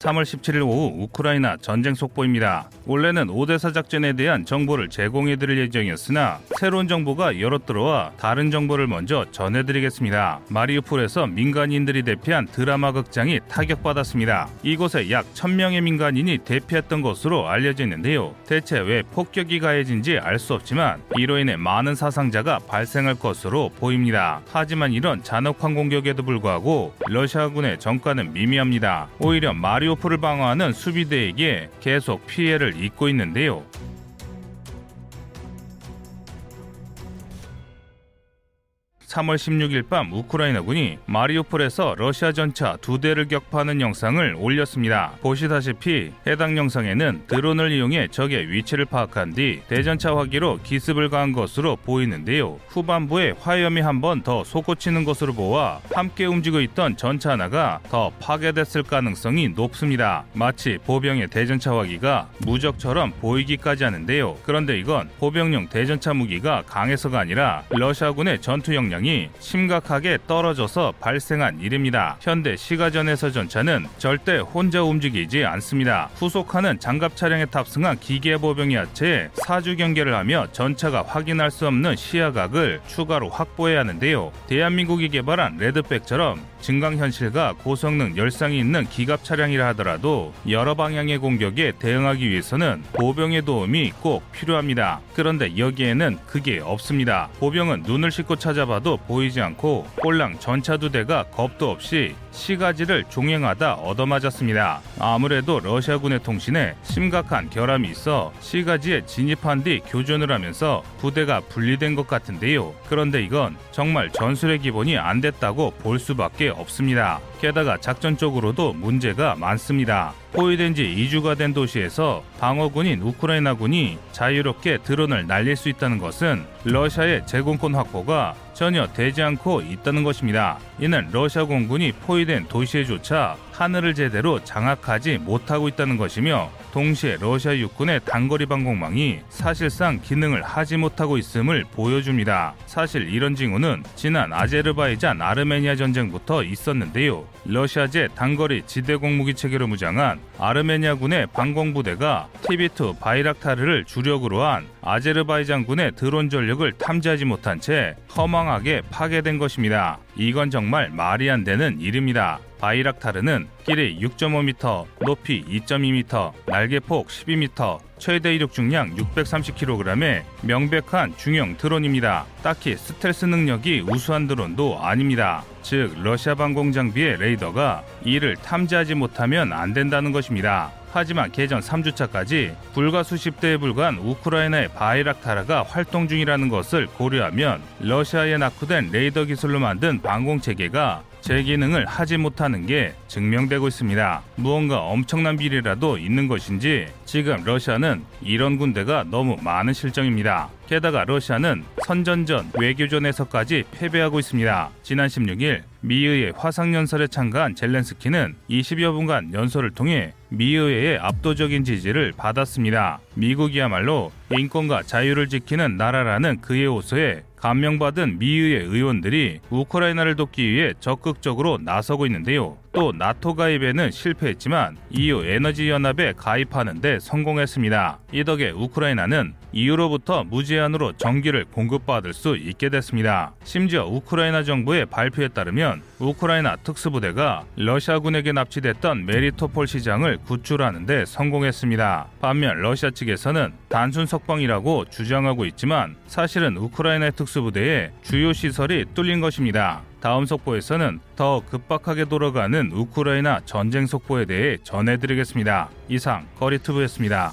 3월 17일 오후 우크라이나 전쟁 속보입니다. 원래는 오대사 작전에 대한 정보를 제공해드릴 예정이었으나 새로운 정보가 여러 들어와 다른 정보를 먼저 전해드리겠습니다. 마리우폴에서 민간인들이 대피한 드라마 극장이 타격받았습니다. 이곳에 약 1000명의 민간인이 대피했던 것으로 알려져 있는데요. 대체 왜 폭격이 가해진지 알 수 없지만 이로 인해 많은 사상자가 발생할 것으로 보입니다. 하지만 이런 잔혹한 공격에도 불구하고 러시아군의 정가는 미미합니다. 오히려 마리 마리오폴을 방어하는 수비대에게 계속 피해를 입고 있는데요. 3월 16일 밤 우크라이나군이 마리오폴에서 러시아 전차 두 대를 격파하는 영상을 올렸습니다. 보시다시피 해당 영상에는 드론을 이용해 적의 위치를 파악한 뒤 대전차 화기로 기습을 가한 것으로 보이는데요. 후반부에 화염이 한 번 더 솟구치는 것으로 보아 함께 움직이고 있던 전차 하나가 더 파괴됐을 가능성이 높습니다. 마치 보병의 대전차 화기가 무적처럼 보이기까지 하는데요. 그런데 이건 보병용 대전차 무기가 강해서가 아니라 러시아군의 전투 역량 역량이 심각하게 떨어져서 발생한 일입니다. 현대 시가전에서 전차는 절대 혼자 움직이지 않습니다. 후속하는 장갑 차량에 탑승한 기계 보병이 하체에 사주 경계를 하며 전차가 확인할 수 없는 시야각을 추가로 확보해야 하는데요. 대한민국이 개발한 레드백처럼 증강현실과 고성능 열상이 있는 기갑 차량이라 하더라도 여러 방향의 공격에 대응하기 위해서는 보병의 도움이 꼭 필요합니다. 그런데 여기에는 그게 없습니다. 보병은 눈을 씻고 찾아봐도 보이지 않고 꼴랑 전차 두 대가 겁도 없이 시가지를 종행하다 얻어맞았습니다. 아무래도 러시아군의 통신에 심각한 결함이 있어 시가지에 진입한 뒤 교전을 하면서 부대가 분리된 것 같은데요. 그런데 이건 정말 전술의 기본이 안 됐다고 볼 수밖에 없습니다. 게다가 작전적으로도 문제가 많습니다. 포위된 지 2주가 된 도시에서 방어군인 우크라이나군이 자유롭게 드론을 날릴 수 있다는 것은 러시아의 제공권 확보가 전혀 되지 않고 있다는 것입니다. 이는 러시아 공군이 포위된 도시에조차 하늘을 제대로 장악하지 못하고 있다는 것이며 동시에 러시아 육군의 단거리 방공망이 사실상 기능을 하지 못하고 있음을 보여줍니다. 사실 이런 징후는 지난 아제르바이잔 아르메니아 전쟁부터 있었는데요. 러시아제 단거리 지대 공 무기 체계로 무장한 아르메니아군의 방공부대가 TB2 바이락타르를 주력으로 한 아제르바이잔군의 드론 전력을 탐지하지 못한 채 허망하게 파괴된 것입니다. 이건 정말 말이 안 되는 일입니다. 바이락타르는 길이 6.5m, 높이 2.2m, 날개폭 12m, 최대 이륙 중량 630kg의 명백한 중형 드론입니다. 딱히 스텔스 능력이 우수한 드론도 아닙니다. 즉 러시아 방공 장비의 레이더가 이를 탐지하지 못하면 안 된다는 것입니다. 하지만 개전 3주차까지 불과 수십 대에 불과한 우크라이나의 바이락타르가 활동 중이라는 것을 고려하면 러시아의 낙후된 레이더 기술로 만든 방공 체계가 제 기능을 하지 못하는 게 증명되고 있습니다. 무언가 엄청난 비리라도 있는 것인지 지금 러시아는 이런 군대가 너무 많은 실정입니다. 게다가 러시아는 선전전, 외교전에서까지 패배하고 있습니다. 지난 16일 미의회 화상연설에 참가한 젤렌스키는 20여 분간 연설을 통해 미의회의 압도적인 지지를 받았습니다. 미국이야말로 인권과 자유를 지키는 나라라는 그의 호소에 감명받은 미의회 의원들이 우크라이나를 돕기 위해 적극적으로 나서고 있는데요. 또 나토 가입에는 실패했지만 EU 에너지 연합에 가입하는데 성공했습니다. 이 덕에 우크라이나는 EU로부터 무제한으로 전기를 공급받을 수 있게 됐습니다. 심지어 우크라이나 정부의 발표에 따르면 우크라이나 특수부대가 러시아군에게 납치됐던 메리토폴 시장을 구출하는데 성공했습니다. 반면 러시아 측에서는 단순 석방이라고 주장하고 있지만 사실은 우크라이나 특수부대의 주요 시설이 뚫린 것입니다. 다음 속보에서는 더 급박하게 돌아가는 우크라이나 전쟁 속보에 대해 전해드리겠습니다. 이상 거리투브였습니다.